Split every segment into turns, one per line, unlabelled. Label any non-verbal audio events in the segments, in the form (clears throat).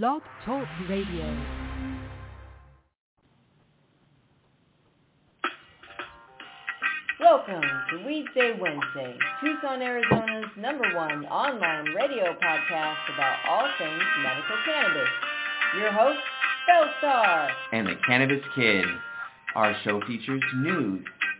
Blog Talk Radio.
Welcome to Weedsday Wednesday, Tucson, Arizona's number one online radio podcast about all things medical cannabis. Your host, Belle Star.
and the Cannabis Kid. Our show features news,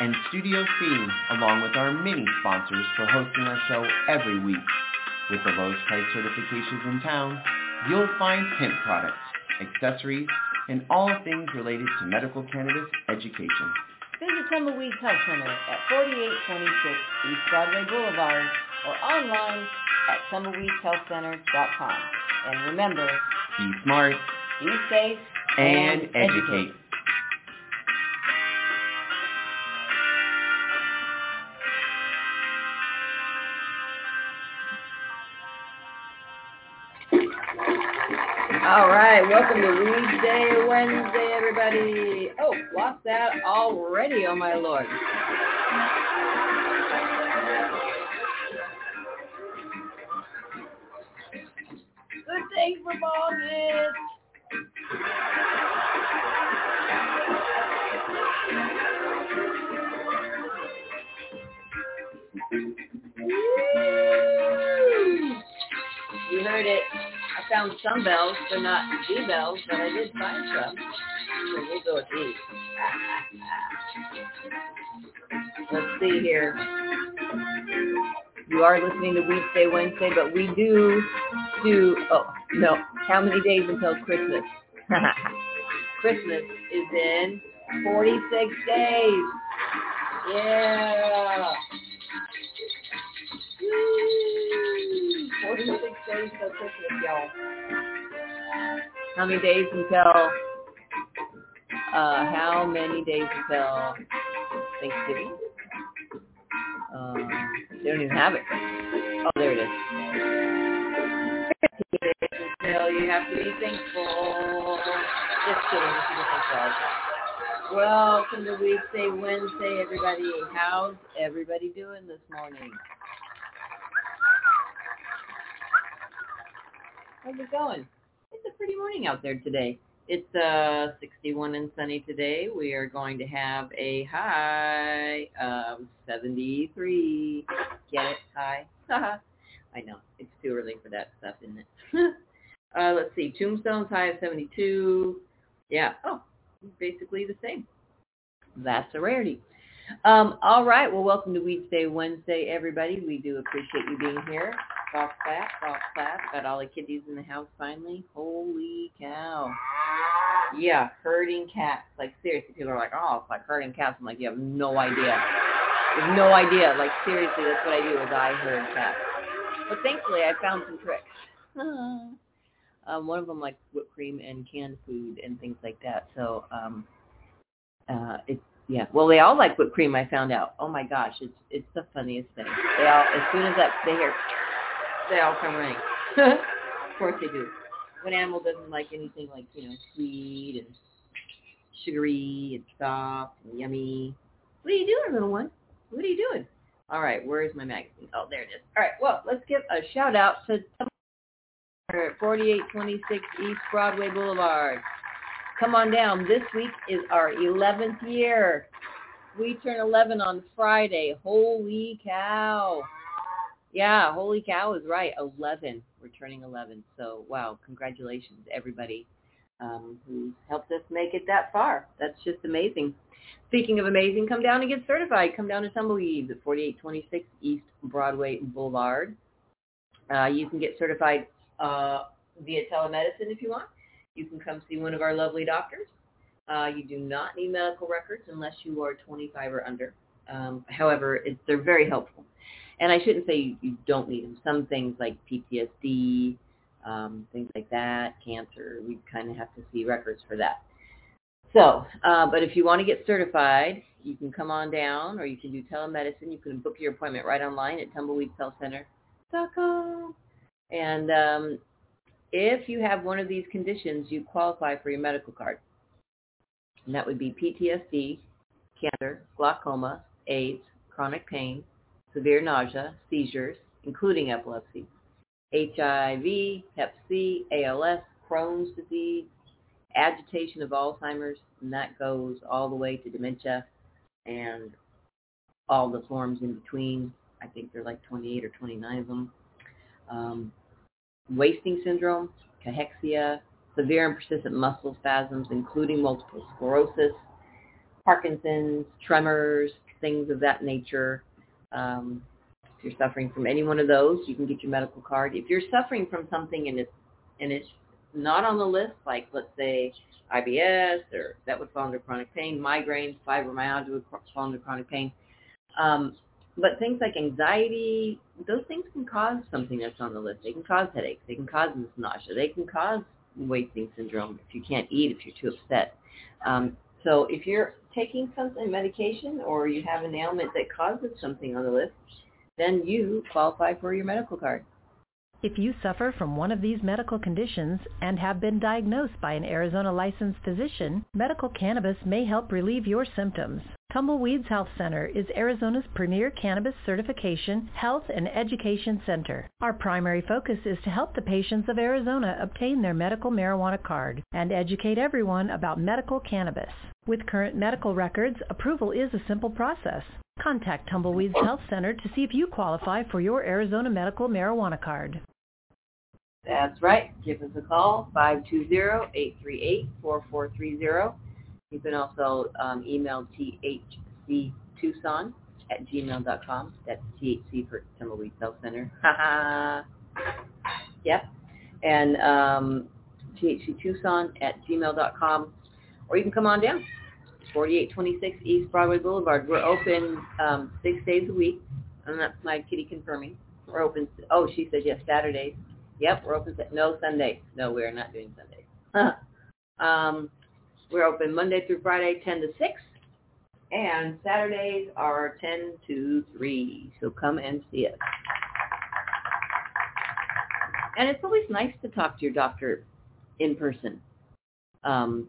and Studio C, along with our many sponsors for hosting our show every week. With the lowest price certifications in town, you'll find hemp products, accessories, and all things related to medical cannabis education.
Visit Tumbleweeds Health Center at 4826 East Broadway Boulevard or online at tumbleweedshealthcenter.com. And remember,
Be smart
be safe
and educate.
All right, welcome to Weedsday Wednesday, everybody. Oh, lost that already, oh my lord. Good thing for August. Woo! You heard it. Found some bells. They're not the bells, but I did find some. So we'll go with these. Let's see here. You are listening to Weedsday Wednesday, but we do do, oh, no, how many days until Christmas? (laughs) Christmas is in 46 days. Yeah. Days till Christmas, y'all. How many days until, uh, how many days until Thanksgiving? Um, they don't even have it. Oh, there it is. Until you have to be thankful. Just kidding. Welcome to Weedsday Wednesday, everybody. How's everybody doing this morning? How's it going? It's a pretty morning out there today. It's uh 61 and sunny today. We are going to have a high of 73. Get it? High. (laughs) I know. It's too early for that stuff, isn't it? (laughs) uh, let's see. Tombstone's high of 72. Yeah. Oh, basically the same. That's a rarity. Um, all right. Well, welcome to Weedsday Wednesday, everybody. We do appreciate you being here. Golf clap, golf clap. Got all the kiddies in the house finally. Holy cow. Yeah, herding cats. Like seriously, people are like, oh, it's like herding cats. I'm like, you have no idea. You have no idea. Like seriously, that's what I do is I herd cats. But thankfully, I found some tricks. (laughs) um, one of them like whipped cream and canned food and things like that. So um, uh, it's yeah. Well, they all like whipped cream. I found out. Oh my gosh, it's it's the funniest thing. They all as soon as that they hear, they all come running. (laughs) of course they do. What animal doesn't like anything like you know sweet and sugary and soft and yummy? What are you doing, little one? What are you doing? All right, where's my magazine? Oh, there it is. All right, well, let's give a shout out to at 4826 East Broadway Boulevard. Come on down. This week is our 11th year. We turn 11 on Friday. Holy cow. Yeah, holy cow is right. 11. We're turning 11. So, wow, congratulations, everybody um, who's helped us make it that far. That's just amazing. Speaking of amazing, come down and get certified. Come down to Tumbleweeds at 4826 East Broadway Boulevard. Uh, you can get certified uh, via telemedicine if you want. You can come see one of our lovely doctors. Uh, you do not need medical records unless you are 25 or under. Um, however, they're very helpful. And I shouldn't say you, you don't need them. Some things like PTSD, um, things like that, cancer, we kind of have to see records for that. So, uh, but if you want to get certified, you can come on down or you can do telemedicine. You can book your appointment right online at tumbleweedshealthcenter.com. And um, if you have one of these conditions, you qualify for your medical card. And that would be PTSD, cancer, glaucoma, AIDS, chronic pain, severe nausea, seizures, including epilepsy, HIV, Hep C, ALS, Crohn's disease, agitation of Alzheimer's, and that goes all the way to dementia and all the forms in between. I think there are like 28 or 29 of them. Um, wasting syndrome, cachexia, severe and persistent muscle spasms, including multiple sclerosis, Parkinson's, tremors, things of that nature. Um, if you're suffering from any one of those, you can get your medical card. If you're suffering from something and it's and it's not on the list, like let's say IBS or that would fall under chronic pain, migraines, fibromyalgia would fall under chronic pain. Um, but things like anxiety, those things can cause something that's on the list. They can cause headaches. They can cause nausea. They can cause wasting syndrome if you can't eat, if you're too upset. Um, so if you're taking something, medication, or you have an ailment that causes something on the list, then you qualify for your medical card.
If you suffer from one of these medical conditions and have been diagnosed by an Arizona licensed physician, medical cannabis may help relieve your symptoms. Tumbleweeds Health Center is Arizona's premier cannabis certification, health, and education center. Our primary focus is to help the patients of Arizona obtain their medical marijuana card and educate everyone about medical cannabis. With current medical records, approval is a simple process. Contact Tumbleweeds Health Center to see if you qualify for your Arizona medical marijuana card.
That's right. Give us a call, 520-838-4430. You can also um, email thctucson at gmail.com. That's THC for Tumbleweed Health Center. (laughs) yep. And um, thctucson at gmail.com. Or you can come on down. 4826 East Broadway Boulevard. We're open um, six days a week. And that's my kitty confirming. We're open. Oh, she said yes, Saturdays. Yep, we're open. No Sunday. No, we're not doing Sundays. (laughs) um, we're open Monday through Friday, 10 to 6. And Saturdays are 10 to 3. So come and see us. And it's always nice to talk to your doctor in person. Um,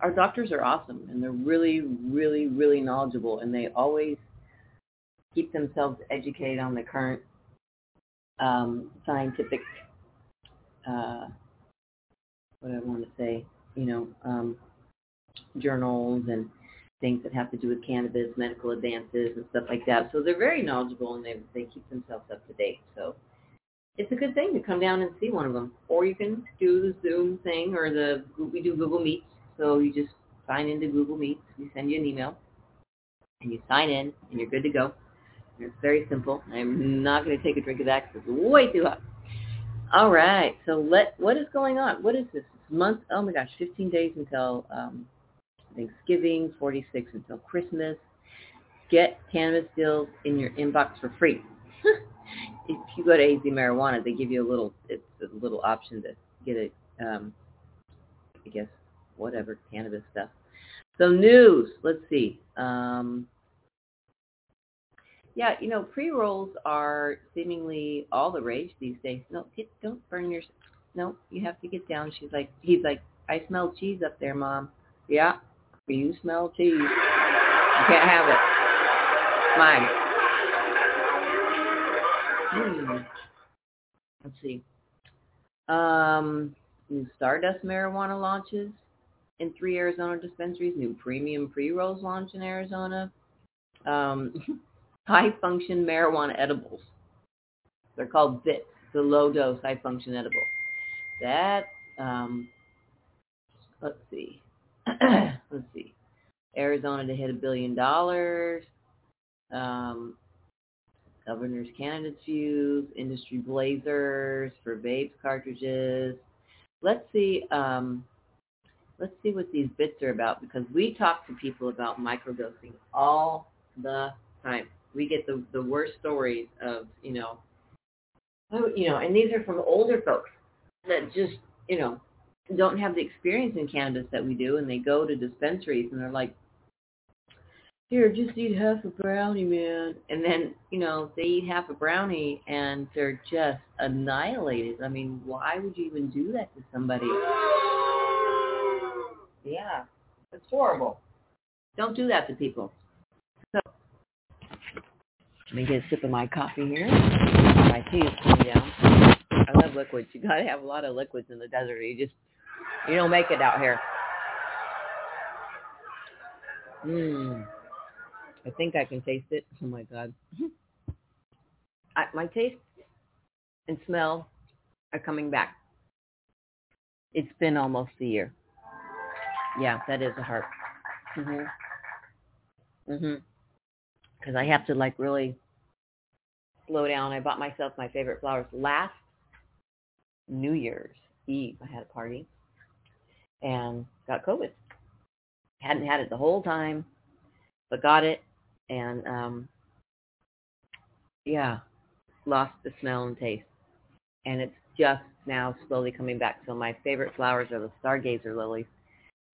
our doctors are awesome and they're really, really, really knowledgeable and they always keep themselves educated on the current um, scientific, uh, what I want to say, you know, um, journals and things that have to do with cannabis, medical advances and stuff like that. So they're very knowledgeable and they, they keep themselves up to date. So it's a good thing to come down and see one of them. Or you can do the Zoom thing or the, we do Google Meets so you just sign into Google Meet. We send you an email, and you sign in, and you're good to go. It's very simple. I'm not going to take a drink of that because it's way too hot. All right. So let what is going on? What is this? month? Oh my gosh, 15 days until um, Thanksgiving, 46 until Christmas. Get cannabis deals in your inbox for free. (laughs) if you go to AZ Marijuana, they give you a little it's a little option to get it. Um, I guess whatever cannabis stuff. So news, let's see. Um, yeah, you know, pre-rolls are seemingly all the rage these days. No, get, don't burn your. No, you have to get down. She's like, he's like, I smell cheese up there, mom. Yeah, you smell cheese. You can't have it. Mine. Hmm. Let's see. Um, new Stardust marijuana launches in three Arizona dispensaries. New premium pre-rolls launch in Arizona. Um, (laughs) high-function marijuana edibles. They're called BITs, the low-dose high-function edible. That, um, let's see. (clears throat) let's see. Arizona to hit a billion dollars. Um, governor's candidates views, industry blazers for vapes cartridges. Let's see. Um, let's see what these bits are about because we talk to people about microdosing all the time. We get the, the worst stories of, you know, oh, you know, and these are from older folks that just, you know, don't have the experience in cannabis that we do, and they go to dispensaries and they're like, here, just eat half a brownie, man. And then, you know, they eat half a brownie and they're just annihilated. I mean, why would you even do that to somebody? Yeah, it's horrible. Don't do that to people. So, let me get a sip of my coffee here. My tea is coming down. I love liquids. You gotta have a lot of liquids in the desert. You just, you don't make it out here. Mmm. I think I can taste it. Oh my god. (laughs) I, my taste and smell are coming back. It's been almost a year. Yeah, that is a heart. Mhm. Mhm. Because I have to like really slow down. I bought myself my favorite flowers last New Year's Eve. I had a party and got COVID. Hadn't had it the whole time, but got it and um, yeah, lost the smell and taste. And it's just now slowly coming back. So my favorite flowers are the stargazer lilies,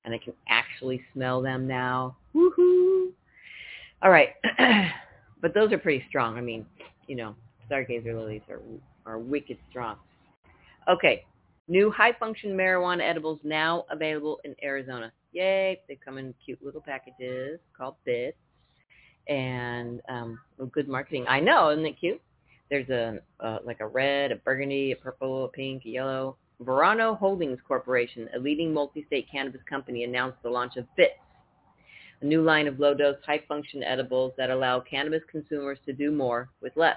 and I can actually smell them now. Woohoo! All right, (clears throat) but those are pretty strong. I mean, you know, stargazer lilies are are wicked strong. Okay, new high function marijuana edibles now available in Arizona. Yay! They come in cute little packages called bits and um, good marketing. I know, isn't it cute? There's a like a red, a burgundy, a purple, a pink, a yellow. Verano Holdings Corporation, a leading multi-state cannabis company, announced the launch of Bits, a new line of low-dose, high-function edibles that allow cannabis consumers to do more with less.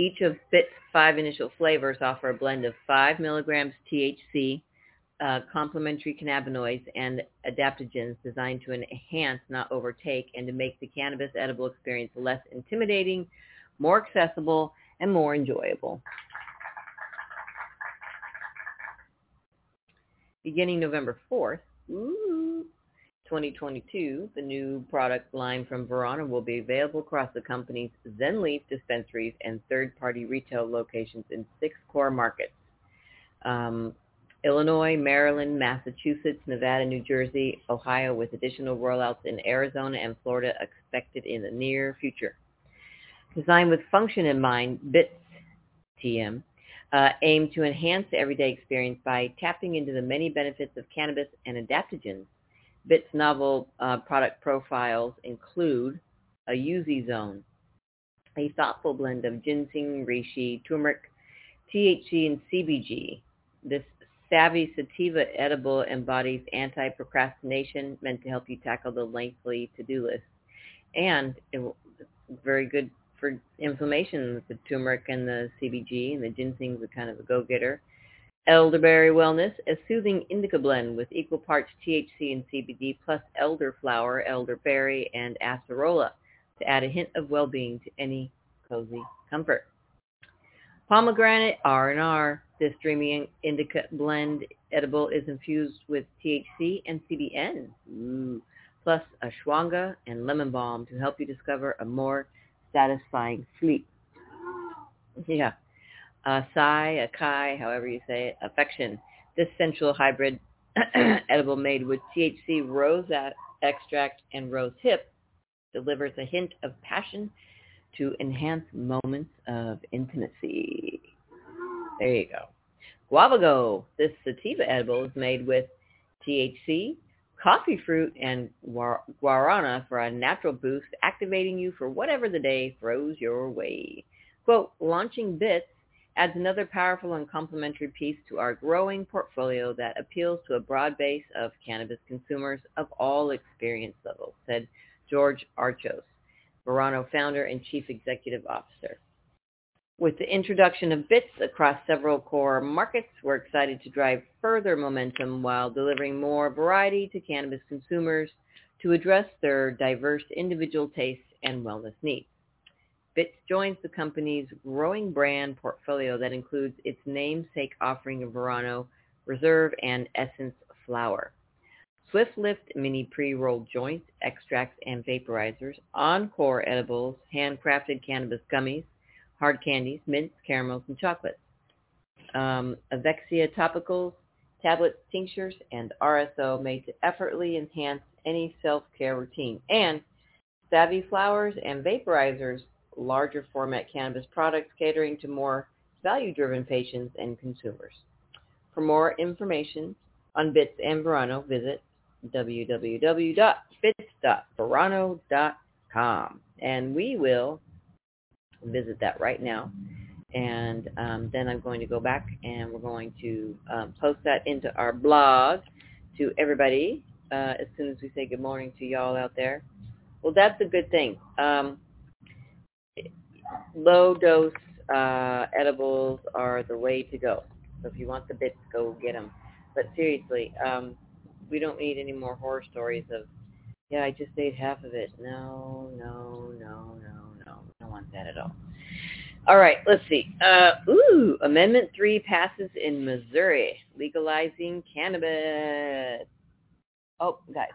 Each of Bits' five initial flavors offer a blend of 5 milligrams THC, uh, complementary cannabinoids and adaptogens designed to enhance, not overtake, and to make the cannabis edible experience less intimidating, more accessible, and more enjoyable. Beginning November 4th, ooh, 2022, the new product line from Verano will be available across the company's ZenLeaf dispensaries and third-party retail locations in six core markets. Um, Illinois, Maryland, Massachusetts, Nevada, New Jersey, Ohio, with additional rollouts in Arizona and Florida expected in the near future. Designed with function in mind, BITS TM uh, aim to enhance the everyday experience by tapping into the many benefits of cannabis and adaptogens. BIT's novel uh, product profiles include a Yuzu Zone, a thoughtful blend of ginseng, reishi, turmeric, THC, and CBG. This Savvy Sativa Edible embodies anti-procrastination meant to help you tackle the lengthy to-do list. And it's very good for inflammation with the turmeric and the CBG and the ginseng is kind of a go-getter. Elderberry Wellness, a soothing indica blend with equal parts THC and CBD plus elderflower, elderberry, and acerola to add a hint of well-being to any cozy comfort. Pomegranate R&R, this dreamy indica blend edible is infused with THC and CBN, Ooh. plus ashwagandha and lemon balm to help you discover a more satisfying sleep. Yeah. Uh, Sai, Akai, however you say it, affection. This sensual hybrid (clears throat) edible made with THC rose extract and rose hip delivers a hint of passion to enhance moments of intimacy. There you go. Guavago. This sativa edible is made with THC, coffee fruit, and guarana for a natural boost, activating you for whatever the day throws your way. Quote, launching Bits adds another powerful and complementary piece to our growing portfolio that appeals to a broad base of cannabis consumers of all experience levels, said George Archos, Verano founder and chief executive officer. With the introduction of BITS across several core markets, we're excited to drive further momentum while delivering more variety to cannabis consumers to address their diverse individual tastes and wellness needs. BITS joins the company's growing brand portfolio that includes its namesake offering of Verano, Reserve, and Essence Flower. Swift Lift mini pre-rolled joints, extracts, and vaporizers, Encore edibles, handcrafted cannabis gummies, hard candies, mints, caramels, and chocolates. Um, Avexia topicals, tablets, tinctures, and RSO made to effortlessly enhance any self-care routine. And Savvy Flowers and Vaporizers, larger format cannabis products catering to more value-driven patients and consumers. For more information on Bits and Verano, visit www.bits.verano.com. And we will visit that right now. And um, then I'm going to go back and we're going to um, post that into our blog to everybody uh, as soon as we say good morning to y'all out there. Well, that's a good thing. Um, low dose uh, edibles are the way to go. So if you want the bits, go get them. But seriously, um, we don't need any more horror stories of, yeah, I just ate half of it. No, no, no, no, no. I don't want that at all. All right, let's see. Uh, ooh, Amendment 3 passes in Missouri, legalizing cannabis. Oh, guys.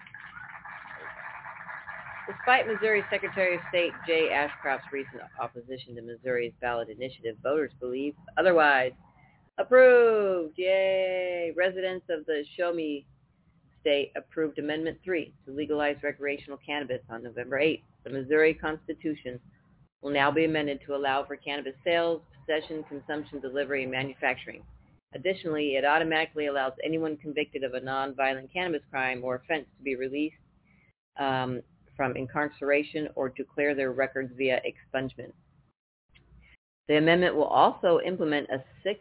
Despite Missouri Secretary of State Jay Ashcroft's recent opposition to Missouri's ballot initiative, voters believe otherwise. Approved! Yay! Residents of the Show Me state approved Amendment 3 to legalize recreational cannabis on November 8th. The Missouri Constitution will now be amended to allow for cannabis sales, possession, consumption, delivery, and manufacturing. Additionally, it automatically allows anyone convicted of a nonviolent cannabis crime or offense to be released um, from incarceration or to clear their records via expungement. The amendment will also implement a 6%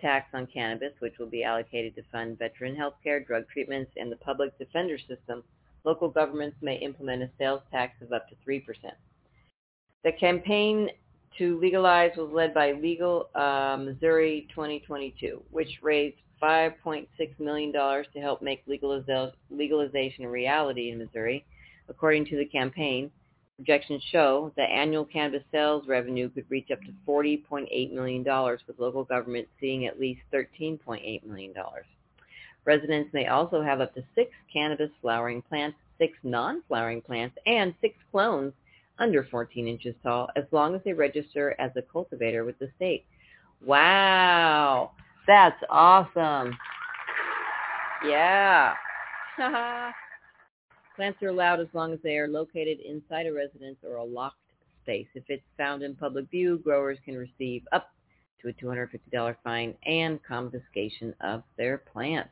tax on cannabis, which will be allocated to fund veteran health care, drug treatments, and the public defender system. Local governments may implement a sales tax of up to 3%. The campaign to legalize was led by Legal uh, Missouri 2022, which raised $5.6 million to help make legalization a reality in Missouri. According to the campaign, projections show that annual cannabis sales revenue could reach up to $40.8 million, with local governments seeing at least $13.8 million. Residents may also have up to six cannabis flowering plants, six non-flowering plants, and six clones under 14 inches tall as long as they register as a cultivator with the state. Wow, that's awesome. Yeah. (laughs) (laughs) Plants are allowed as long as they are located inside a residence or a locked space. If it's found in public view, growers can receive up to a $250 fine and confiscation of their plants.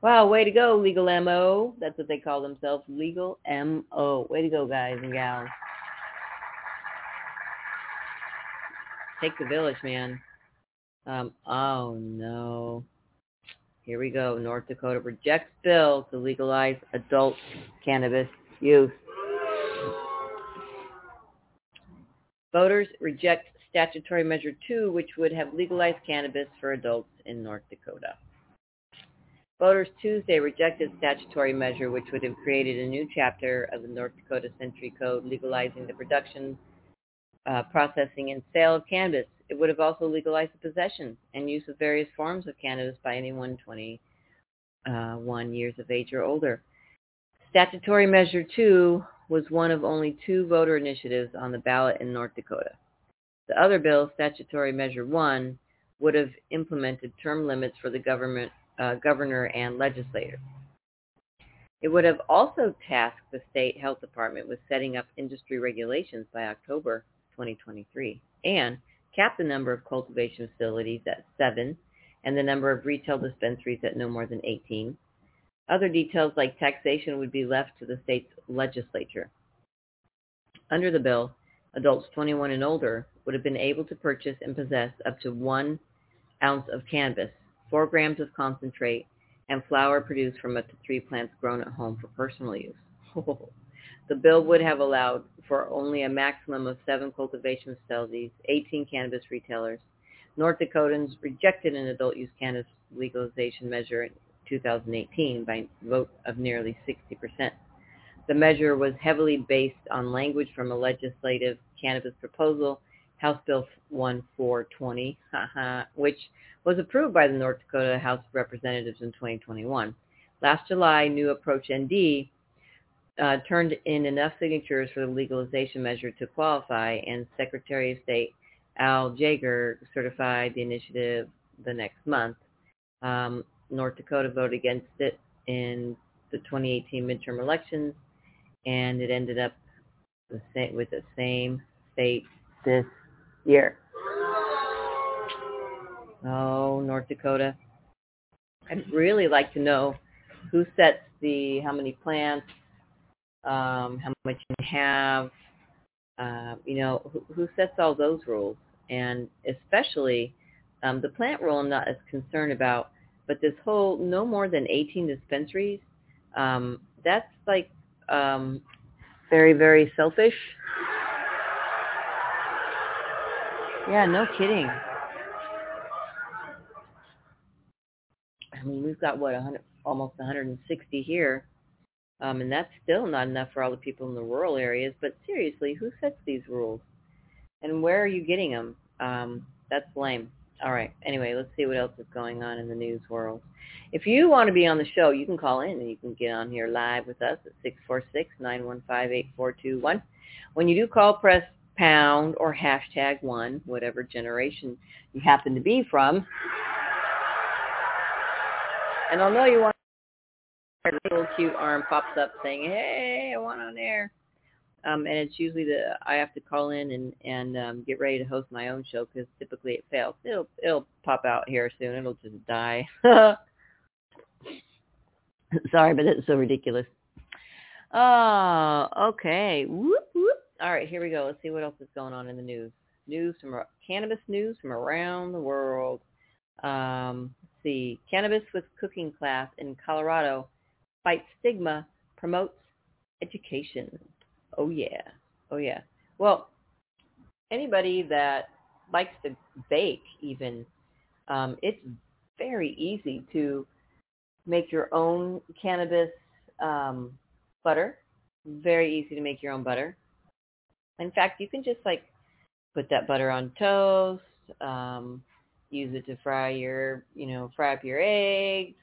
Wow, way to go, Legal MO. That's what they call themselves, Legal MO. Way to go, guys and gals. Take the village, man. Um, oh no. Here we go. North Dakota rejects bill to legalize adult cannabis use. Voters reject statutory measure 2, which would have legalized cannabis for adults in North Dakota. Voters Tuesday rejected statutory measure which would have created a new chapter of the North Dakota Century Code legalizing the production, uh, processing and sale of cannabis. It would have also legalized the possession and use of various forms of cannabis by anyone 21 uh, years of age or older. Statutory Measure 2 was one of only two voter initiatives on the ballot in North Dakota. The other bill, Statutory Measure 1, would have implemented term limits for the government, uh, governor and legislator. It would have also tasked the state health department with setting up industry regulations by October 2023 and cap the number of cultivation facilities at seven and the number of retail dispensaries at no more than 18. Other details like taxation would be left to the state's legislature. Under the bill, adults 21 and older would have been able to purchase and possess up to one ounce of cannabis, four grams of concentrate, and flower produced from up to three plants grown at home for personal use. (laughs) The bill would have allowed for only a maximum of seven cultivation facilities, 18 cannabis retailers. North Dakotans rejected an adult use cannabis legalization measure in 2018 by a vote of nearly 60%. The measure was heavily based on language from a legislative cannabis proposal, House Bill 1420, which was approved by the North Dakota House of Representatives in 2021. Last July, New Approach ND uh, turned in enough signatures for the legalization measure to qualify, and Secretary of State Al Jaeger certified the initiative the next month. Um, North Dakota voted against it in the 2018 midterm elections, and it ended up the same, with the same fate this year. Oh, North Dakota. I'd really like to know who sets the how many plants, um, how much you have, uh, you know, who, who sets all those rules, and especially um, the plant rule. I'm not as concerned about, but this whole no more than 18 dispensaries, um, that's like um, very very selfish. Yeah, no kidding. I mean, we've got what 100, almost 160 here, um, and that's still not enough for all the people in the rural areas. But seriously, who sets these rules, and where are you getting them? Um, that's lame. All right. Anyway, let's see what else is going on in the news world. If you want to be on the show, you can call in and you can get on here live with us at 646-915-8421. When you do call, press pound or hashtag one, whatever generation you happen to be from. And I'll know you want a little cute arm pops up saying, "Hey, I want on air." Um, and it's usually the I have to call in and and um, get ready to host my own show because typically it fails. It'll it'll pop out here soon. It'll just die. (laughs) Sorry, but it's so ridiculous. Oh, okay. Whoop, whoop. All right, here we go. Let's see what else is going on in the news. News from cannabis news from around the world. Um, let's see. Cannabis with cooking class in Colorado fights stigma, promotes education. Oh yeah. Oh yeah. Well, anybody that likes to bake even, um, it's very easy to make your own cannabis um, butter. Very easy to make your own butter. In fact, you can just like put that butter on toast, um, use it to fry your, you know, fry up your eggs.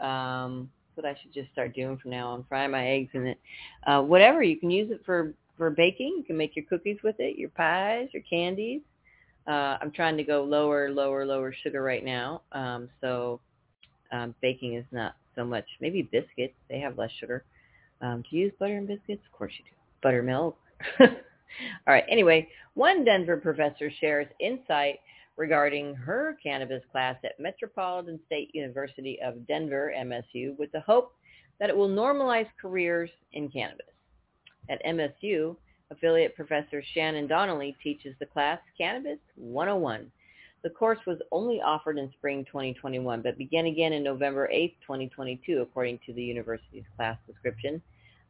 Um, what I should just start doing from now on, fry my eggs in it. Uh, whatever, you can use it for, for baking. You can make your cookies with it, your pies, your candies. Uh, I'm trying to go lower, lower, lower sugar right now. Um, so um, baking is not so much. Maybe biscuits, they have less sugar. Um, do you use butter and biscuits? Of course you do. Buttermilk. (laughs) All right. Anyway, one Denver professor shares insight regarding her cannabis class at Metropolitan State University of Denver, MSU, with the hope that it will normalize careers in cannabis. At MSU, affiliate professor Shannon Donnelly teaches the class Cannabis 101. The course was only offered in spring 2021, but began again in November 8, 2022, according to the university's class description.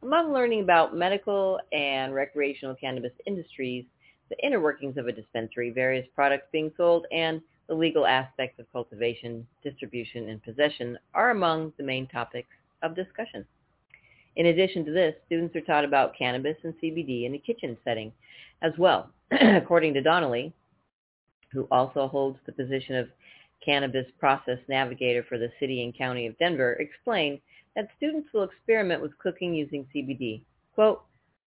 Among learning about medical and recreational cannabis industries, the inner workings of a dispensary, various products being sold, and the legal aspects of cultivation, distribution, and possession are among the main topics of discussion. In addition to this, students are taught about cannabis and CBD in a kitchen setting as well. (clears throat) According to Donnelly, who also holds the position of cannabis process navigator for the city and county of Denver, explained that students will experiment with cooking using CBD. Quote,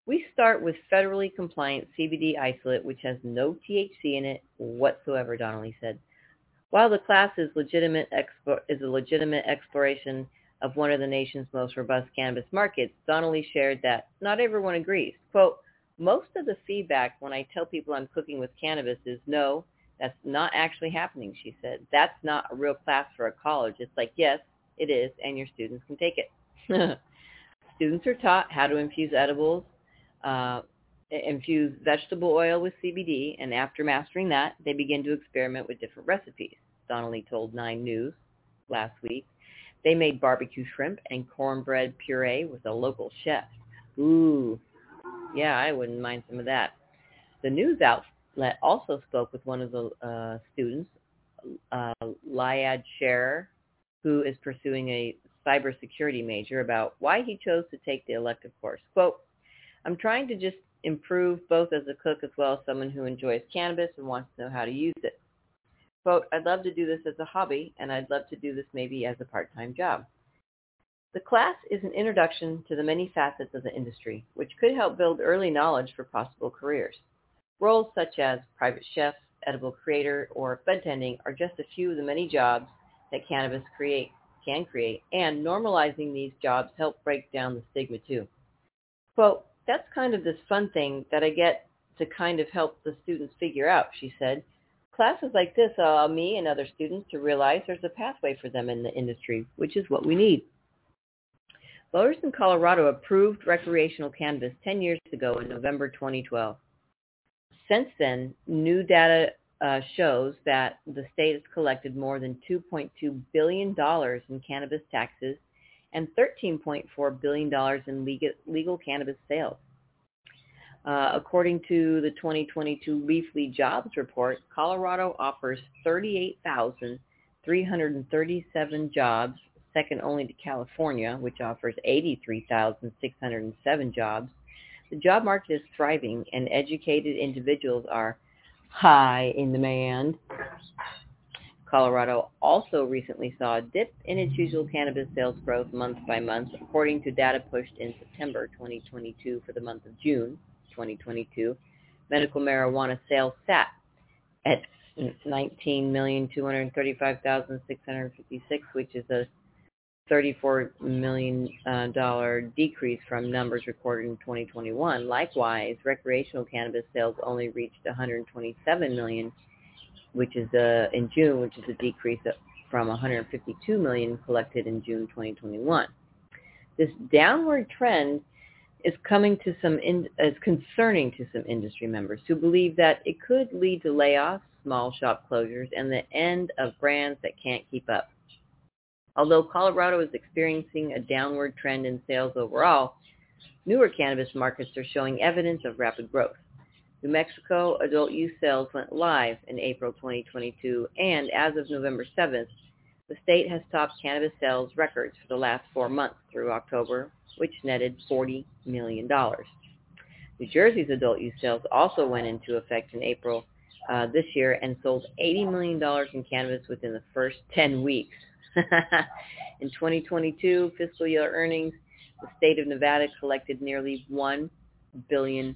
we start with federally compliant CBD isolate, which has no THC in it whatsoever, Donnelly said. While the class is, legitimate expo- is a legitimate exploration of one of the nation's most robust cannabis markets, Donnelly shared that not everyone agrees. Quote, most of the feedback when I tell people I'm cooking with cannabis is no, that's not actually happening, she said. That's not a real class for a college. It's like, yes, it is, and your students can take it. (laughs) students are taught how to infuse edibles uh, infuse vegetable oil with CBD, and after mastering that, they begin to experiment with different recipes. Donnelly told Nine News last week. They made barbecue shrimp and cornbread puree with a local chef. Ooh, yeah, I wouldn't mind some of that. The news outlet also spoke with one of the uh, students, uh, Liad Scherer, who is pursuing a cybersecurity major, about why he chose to take the elective course. Quote, I'm trying to just improve both as a cook as well as someone who enjoys cannabis and wants to know how to use it. Quote, I'd love to do this as a hobby, and I'd love to do this maybe as a part-time job. The class is an introduction to the many facets of the industry, which could help build early knowledge for possible careers. Roles such as private chef, edible creator, or bud tending are just a few of the many jobs that cannabis creates. can create, and normalizing these jobs help break down the stigma too. Quote, that's kind of this fun thing that I get to kind of help the students figure out, she said. Classes like this allow me and other students to realize there's a pathway for them in the industry, which is what we need. Voters in Colorado approved recreational cannabis 10 years ago in November 2012. Since then, new data uh, shows that the state has collected more than $2.2 billion in cannabis taxes and $13.4 billion in legal, legal cannabis sales. Uh, according to the 2022 Leafly Jobs Report, Colorado offers 38,337 jobs, second only to California, which offers 83,607 jobs. The job market is thriving and educated individuals are high in demand. Colorado also recently saw a dip in its usual cannabis sales growth month by month, according to data pushed in September 2022 for the month of June 2022. Medical marijuana sales sat at 19,235,656, which is a $34 million uh, decrease from numbers recorded in 2021. Likewise, recreational cannabis sales only reached 127 million, which is uh, in June, which is a decrease from 152 million collected in June 2021. This downward trend is coming to some in, is concerning to some industry members who believe that it could lead to layoffs, small shop closures, and the end of brands that can't keep up. Although Colorado is experiencing a downward trend in sales overall, newer cannabis markets are showing evidence of rapid growth. New Mexico adult use sales went live in April 2022, and as of November 7th, the state has topped cannabis sales records for the last four months through October, which netted $40 million. New Jersey's adult use sales also went into effect in April uh, this year and sold $80 million in cannabis within the first 10 weeks. (laughs) in 2022 fiscal year earnings, the state of Nevada collected nearly $1 billion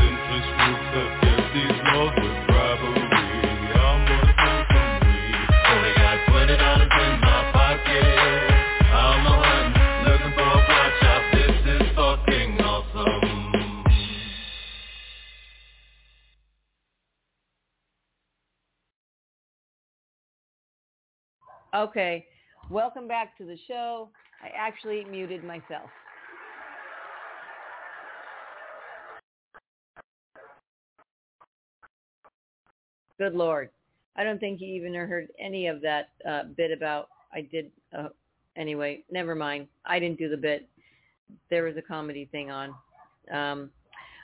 Okay, welcome back to the show. I actually muted myself. Good Lord. I don't think you even heard any of that uh, bit about, I did, uh, anyway, never mind. I didn't do the bit. There was a comedy thing on. Um,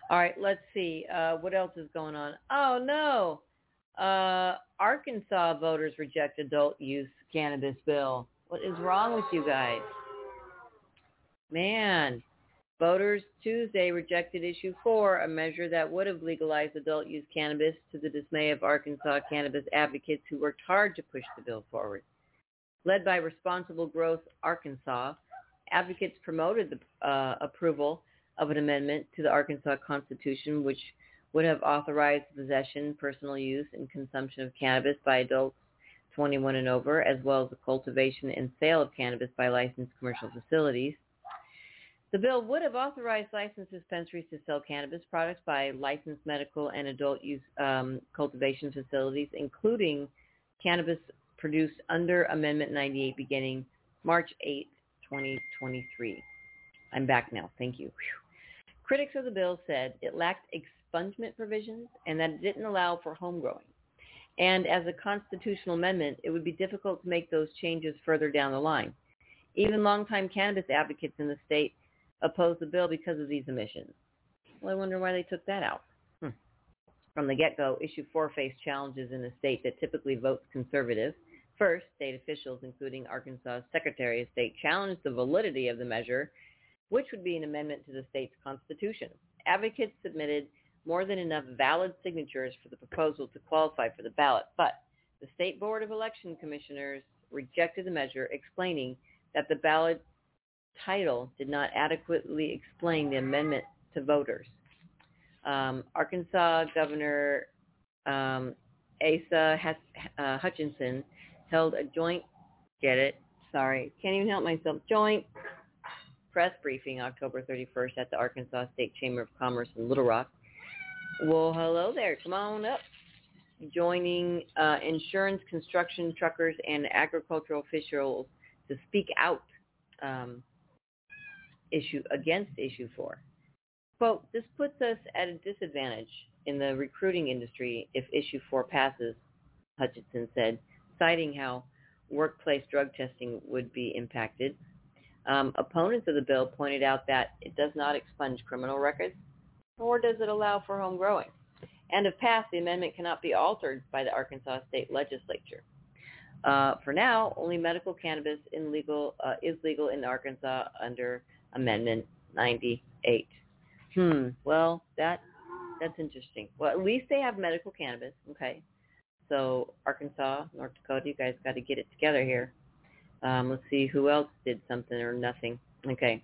all right, let's see. Uh, what else is going on? Oh, no. Uh, Arkansas voters reject adult use cannabis bill. What is wrong with you guys? Man, voters Tuesday rejected issue four, a measure that would have legalized adult use cannabis to the dismay of Arkansas cannabis advocates who worked hard to push the bill forward. Led by Responsible Growth Arkansas, advocates promoted the uh, approval of an amendment to the Arkansas Constitution which would have authorized possession, personal use, and consumption of cannabis by adults 21 and over, as well as the cultivation and sale of cannabis by licensed commercial facilities. The bill would have authorized licensed dispensaries to sell cannabis products by licensed medical and adult use um, cultivation facilities, including cannabis produced under Amendment 98 beginning March 8, 2023. I'm back now. Thank you. Whew. Critics of the bill said it lacked expungement provisions and that it didn't allow for home growing. And as a constitutional amendment, it would be difficult to make those changes further down the line. Even longtime cannabis advocates in the state opposed the bill because of these emissions. Well, I wonder why they took that out. Hmm. From the get-go, Issue 4 faced challenges in a state that typically votes conservative. First, state officials, including Arkansas Secretary of State, challenged the validity of the measure, which would be an amendment to the state's constitution. Advocates submitted more than enough valid signatures for the proposal to qualify for the ballot, but the State Board of Election Commissioners rejected the measure, explaining that the ballot title did not adequately explain the amendment to voters. Um, Arkansas Governor um, Asa uh, Hutchinson held a joint, get it, sorry, can't even help myself, joint press briefing October 31st at the Arkansas State Chamber of Commerce in Little Rock. Well, hello there. Come on up. Joining uh, insurance, construction, truckers, and agricultural officials to speak out um, issue against issue four. Quote, this puts us at a disadvantage in the recruiting industry if issue four passes, Hutchinson said, citing how workplace drug testing would be impacted. Um, opponents of the bill pointed out that it does not expunge criminal records, nor does it allow for home growing. And if passed, the amendment cannot be altered by the Arkansas State Legislature. Uh, for now, only medical cannabis legal, uh, is legal in Arkansas under Amendment 98. Hmm. Well, that that's interesting. Well, at least they have medical cannabis. Okay. So Arkansas, North Dakota, you guys got to get it together here. Um, let's see who else did something or nothing. Okay.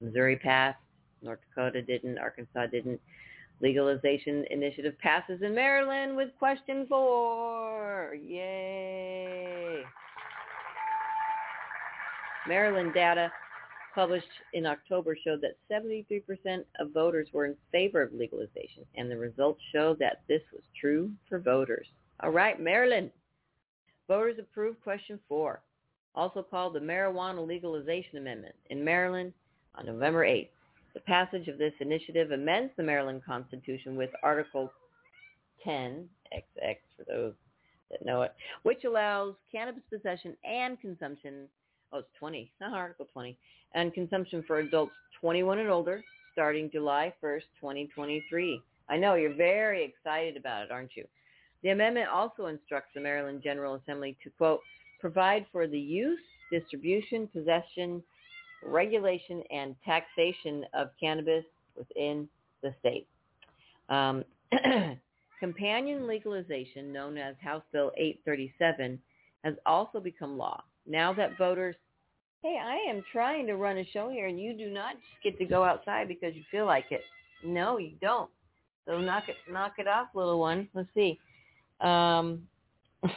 Missouri passed. North Dakota didn't. Arkansas didn't. Legalization initiative passes in Maryland with question four. Yay. Maryland data published in October showed that 73% of voters were in favor of legalization, and the results show that this was true for voters. All right, Maryland. Voters approved question four, also called the Marijuana Legalization Amendment, in Maryland on November 8th. The passage of this initiative amends the Maryland Constitution with Article 10, XX for those that know it, which allows cannabis possession and consumption, oh, it's 20, not Article 20, and consumption for adults 21 and older starting July 1st, 2023. I know you're very excited about it, aren't you? The amendment also instructs the Maryland General Assembly to, quote, provide for the use, distribution, possession, regulation, and taxation of cannabis within the state. Um, (clears throat) companion legalization, known as House Bill 837, has also become law. Now that voters, hey, I am trying to run a show here, and you do not just get to go outside because you feel like it. No, you don't. So knock it, knock it off, little one. Let's see. Um, (laughs)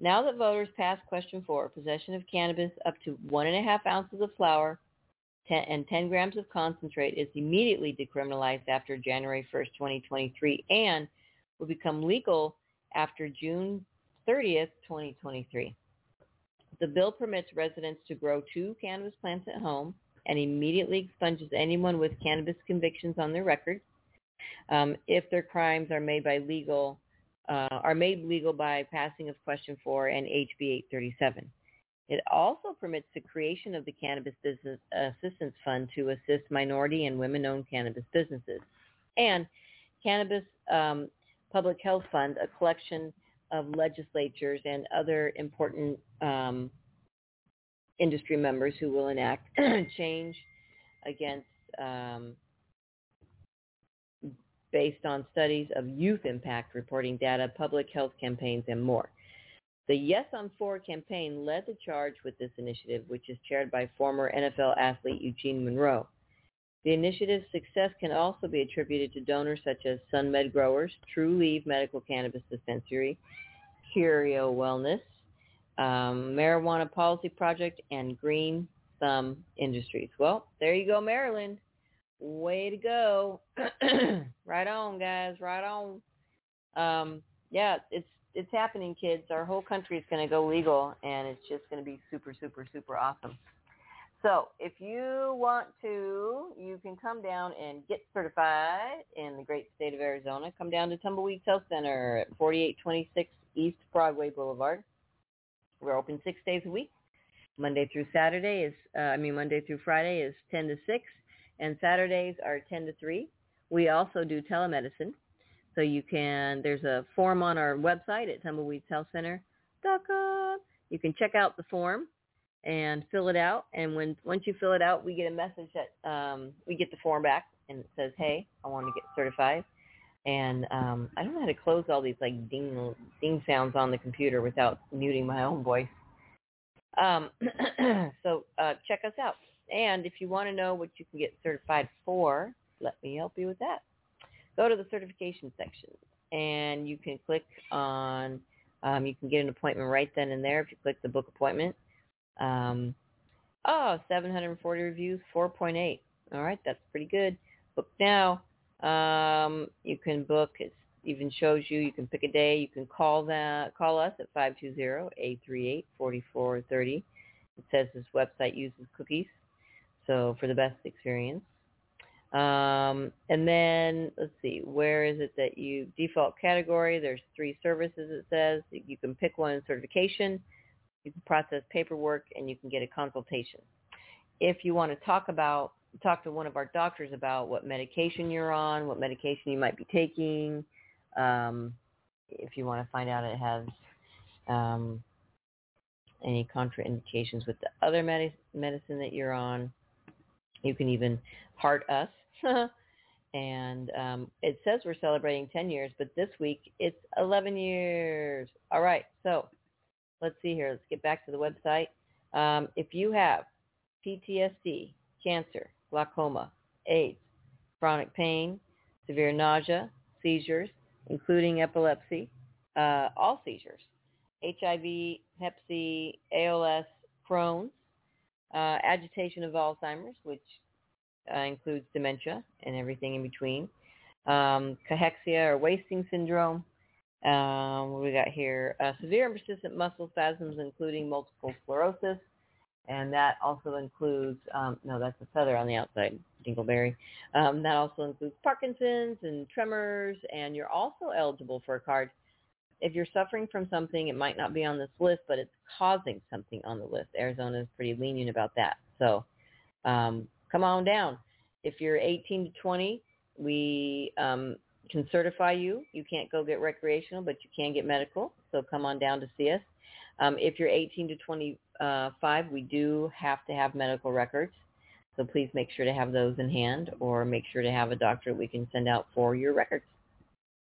Now that voters passed question four, possession of cannabis up to one and a half ounces of flower 10, and 10 grams of concentrate is immediately decriminalized after January 1st, 2023, and will become legal after June 30th, 2023. The bill permits residents to grow two cannabis plants at home and immediately expunges anyone with cannabis convictions on their record um, if their crimes are made by legal uh, are made legal by passing of Question 4 and HB 837. It also permits the creation of the Cannabis Business Assistance Fund to assist minority and women-owned cannabis businesses. And Cannabis um, Public Health Fund, a collection of legislatures and other important um, industry members who will enact (clears throat) change against um, based on studies of youth impact reporting data, public health campaigns, and more. The Yes on 4 campaign led the charge with this initiative, which is chaired by former NFL athlete Eugene Monroe. The initiative's success can also be attributed to donors such as SunMed Growers, Trulieve Medical Cannabis Dispensary, Curio Wellness, um, Marijuana Policy Project, and Green Thumb Industries. Well, there you go, Maryland. Way to go. (clears throat) right on, guys. Right on. Um, yeah, it's it's happening, kids. Our whole country is going to go legal, and it's just going to be super, super, super awesome. So if you want to, you can come down and get certified in the great state of Arizona. Come down to Tumbleweed Health Center at 4826 East Broadway Boulevard. We're open six days a week. Monday through Saturday is, uh, I mean, Monday through Friday is 10 to 6 and Saturdays are 10 to 3. We also do telemedicine. So you can, there's a form on our website at tumbleweedshealthcenter.com. You can check out the form and fill it out. And when once you fill it out, we get a message that um, we get the form back and it says, hey, I want to get certified. And um, I don't know how to close all these like ding ding sounds on the computer without muting my own voice. Um, (clears throat) so uh, check us out. And if you want to know what you can get certified for, let me help you with that. Go to the certification section and you can click on, um, you can get an appointment right then and there if you click the book appointment. Um, oh, 740 reviews, 4.8. All right, that's pretty good. Book now. Um, you can book. It even shows you. You can pick a day. You can call that. Call us at 520-838-4430. It says this website uses cookies so for the best experience. Um, and then let's see, where is it that you default category? There's three services. It says you can pick one certification, you can process paperwork, and you can get a consultation. If you want to talk about talk to one of our doctors about what medication you're on, what medication you might be taking. Um, if you want to find out it has um, any contraindications with the other med- medicine that you're on, You can even heart us. (laughs) and um, it says we're celebrating 10 years, but this week it's 11 years. All right, so let's see here. Let's get back to the website. Um, if you have PTSD, cancer, glaucoma, AIDS, chronic pain, severe nausea, seizures, including epilepsy, uh, all seizures, HIV, Hep C, ALS, Crohn's, uh, agitation of Alzheimer's, which uh, includes dementia and everything in between, um, cachexia or wasting syndrome. Um, what we got here? Uh, severe and persistent muscle spasms, including multiple sclerosis, and that also includes um, no, that's a feather on the outside, dingleberry. Um, that also includes Parkinson's and tremors, and you're also eligible for a card if you're suffering from something, it might not be on this list, but it's causing something on the list. Arizona is pretty lenient about that. So um, come on down. If you're 18 to 20, we um, can certify you. You can't go get recreational, but you can get medical. So come on down to see us. Um, if you're 18 to 25, we do have to have medical records. So please make sure to have those in hand or make sure to have a doctor we can send out for your records.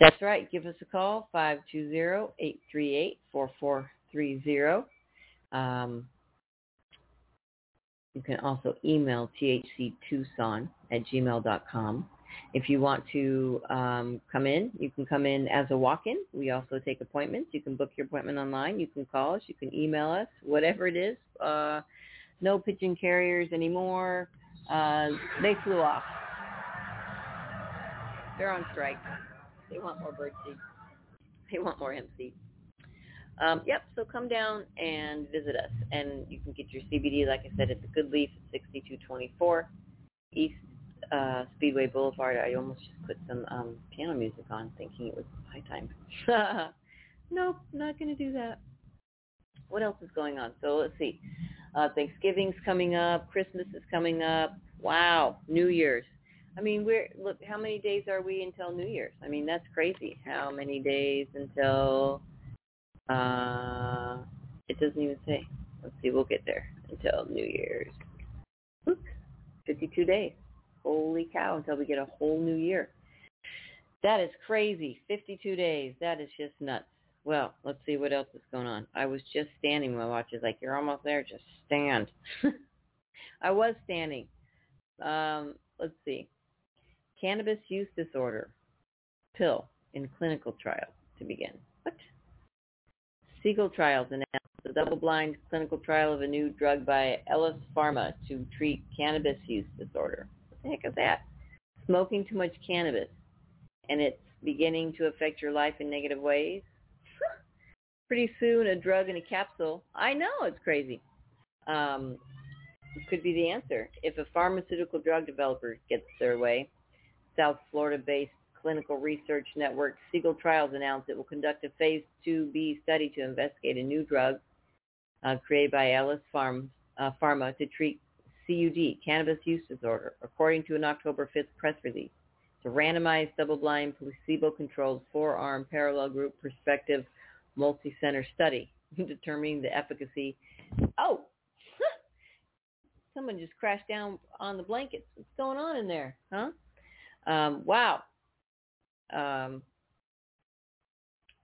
That's right. Give us a call, 520-838-4430. Um, you can also email thctucson at gmail.com. If you want to um, come in, you can come in as a walk-in. We also take appointments. You can book your appointment online. You can call us. You can email us, whatever it is. Uh, no pigeon carriers anymore. Uh, they flew off. They're on strike. They want more bird seed. They want more hemp seed. Um, yep, so come down and visit us. And you can get your CBD, like I said, at the Good Leaf at 6224 East uh, Speedway Boulevard. I almost just put some um, piano music on thinking it was high time. (laughs) nope, not going to do that. What else is going on? So let's see. Uh, Thanksgiving's coming up. Christmas is coming up. Wow. New Year's. I mean, we're look. How many days are we until New Year's? I mean, that's crazy. How many days until? Uh, it doesn't even say. Let's see. We'll get there until New Year's. Oops, 52 days. Holy cow! Until we get a whole new year. That is crazy. 52 days. That is just nuts. Well, let's see what else is going on. I was just standing. My watch is like, you're almost there. Just stand. (laughs) I was standing. Um, let's see. Cannabis use disorder. Pill in clinical trial to begin. What? Segal Trials announced a double-blind clinical trial of a new drug by Aelis Pharma to treat cannabis use disorder. What the heck is that? Smoking too much cannabis, and it's beginning to affect your life in negative ways. (laughs) Pretty soon, a drug in a capsule. I know it's crazy. Um, could be the answer. If a pharmaceutical drug developer gets their way, South Florida-based clinical research network Segal Trials announced it will conduct a phase 2B study to investigate a new drug uh, created by Aelis Farm, uh, Pharma to treat CUD, cannabis use disorder, according to an October 5th press release. It's a randomized, double-blind, placebo-controlled, four-arm, parallel group prospective, multi-center study (laughs) determining the efficacy. Oh, (laughs) someone just crashed down on the blankets. What's going on in there, huh? Um, wow. Um,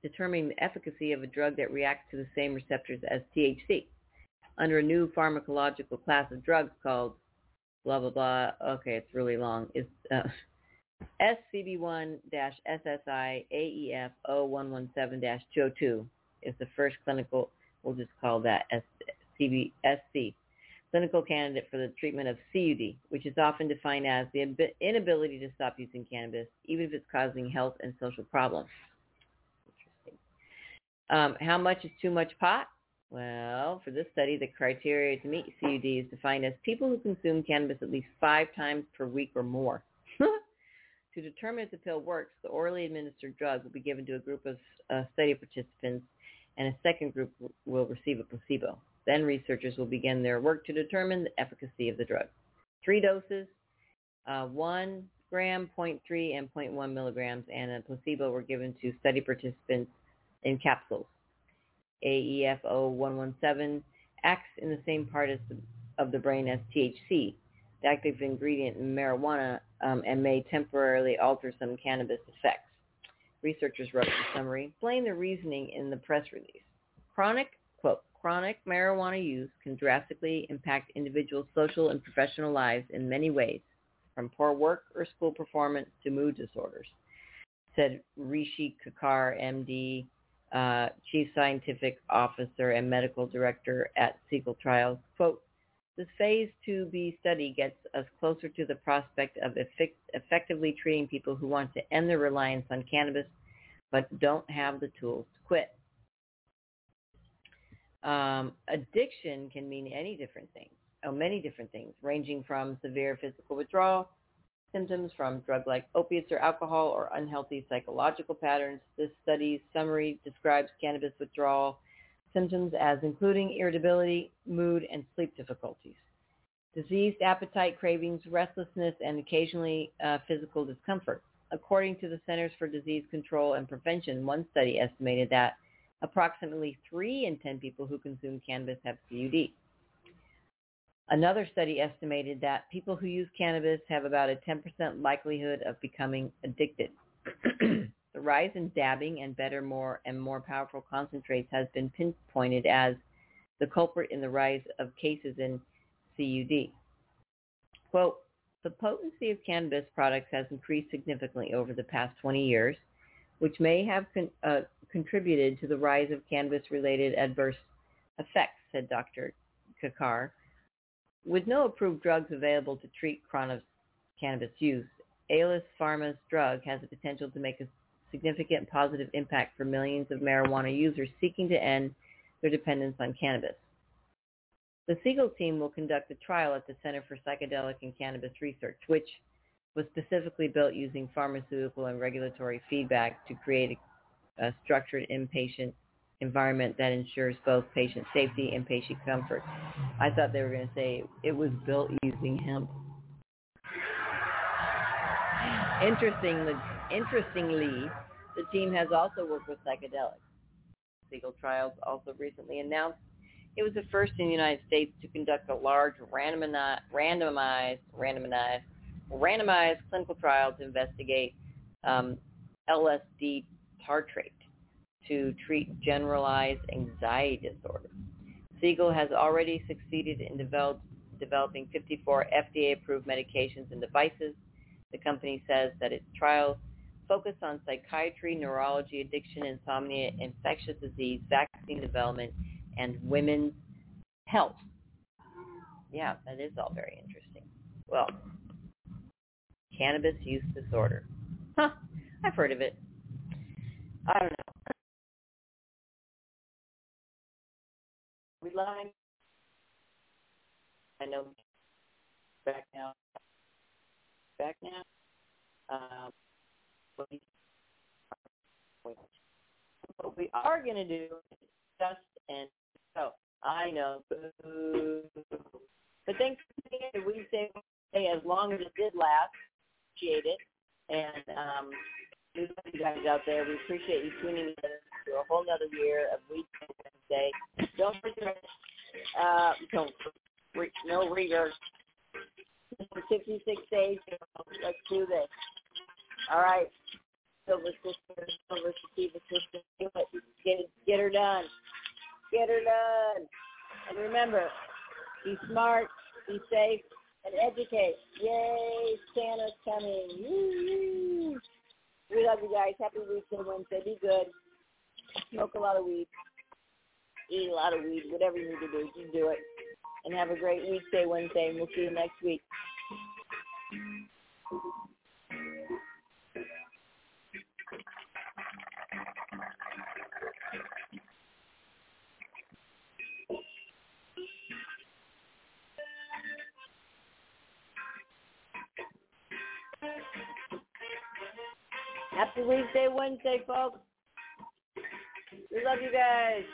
determining the efficacy of a drug that reacts to the same receptors as THC under a new pharmacological class of drugs called blah, blah, blah. Okay, it's really long. It's uh, (laughs) SCB1-SSI-AEF0117-202 is the first clinical, we'll just call that SCB, clinical candidate for the treatment of CUD, which is often defined as the inability to stop using cannabis, even if it's causing health and social problems. Um, how much is too much pot? Well, for this study, the criteria to meet CUD is defined as people who consume cannabis at least five times per week or more. (laughs) to determine if the pill works, the orally administered drug will be given to a group of uh, study participants, and a second group will receive a placebo. Then researchers will begin their work to determine the efficacy of the drug. Three doses, uh, 1 gram, 0.3, and 0.1 milligrams, and a placebo were given to study participants in capsules. AEF0117 acts in the same part of the, of the brain as THC, the active ingredient in marijuana, um, and may temporarily alter some cannabis effects. Researchers wrote the summary, explain the reasoning in the press release. Chronic, chronic marijuana use can drastically impact individuals' social and professional lives in many ways, from poor work or school performance to mood disorders, said Rishi Kakar, MD, uh, Chief Scientific Officer and Medical Director at Segal Trials. Quote, this phase 2B study gets us closer to the prospect of effect- effectively treating people who want to end their reliance on cannabis but don't have the tools to quit. Um, addiction can mean any different things, oh, many different things, ranging from severe physical withdrawal symptoms from drug-like opiates or alcohol or unhealthy psychological patterns. This study's summary describes cannabis withdrawal symptoms as including irritability, mood, and sleep difficulties. Diseased appetite, cravings, restlessness, and occasionally uh, physical discomfort. According to the Centers for Disease Control and Prevention, one study estimated that approximately 3 in 10 people who consume cannabis have CUD. Another study estimated that people who use cannabis have about a 10% likelihood of becoming addicted. (clears throat) the rise in dabbing and better, more, and more powerful concentrates has been pinpointed as the culprit in the rise of cases in CUD. Quote, the potency of cannabis products has increased significantly over the past 20 years, which may have con- uh, contributed to the rise of cannabis-related adverse effects, said Dr. Kakar with no approved drugs available to treat chronic cannabis use, Aelis Pharma's drug has the potential to make a significant positive impact for millions of marijuana users seeking to end their dependence on cannabis. The Segal team will conduct a trial at the Center for Psychedelic and Cannabis Research, which was specifically built using pharmaceutical and regulatory feedback to create a, structured inpatient environment that ensures both patient safety and patient comfort. I thought they were going to say it was built using hemp. Interestingly, interestingly, the team has also worked with psychedelics. Segal Trials also recently announced it was the first in the United States to conduct a large randomized, randomized, randomized, randomized clinical trial to investigate um, LSD tartrate to treat generalized anxiety disorder. Segal has already succeeded in develop, developing 54 FDA-approved medications and devices. The company says that its trials focus on psychiatry, neurology, addiction, insomnia, infectious disease, vaccine development, and women's health. Yeah, that is all very interesting. Well, cannabis use disorder. Huh, I've heard of it. I don't know. we line. I know back now. Back now. Um, what we are going to do is just and so I know. But thanks for we say as long as it did last. Appreciate it. And um, you guys out there. We appreciate you tuning in to a whole other year of Weed Wednesday. Don't forget, uh, don't, re, no reader. 66 days. Let's do this. All right. Silver Sister, Silver Sativa Sister, do it. Get, it, get her done. Get her done. And remember, be smart, be safe, and educate. Yay, Santa's coming. Woo! We love you guys. Happy weekend Wednesday. Be good. Smoke a lot of weed eat a lot of weed, whatever you need to do, you do it. And have a great Weedsday Wednesday, and we'll see you next week. Happy Wednesday, Wednesday, folks. We love you guys.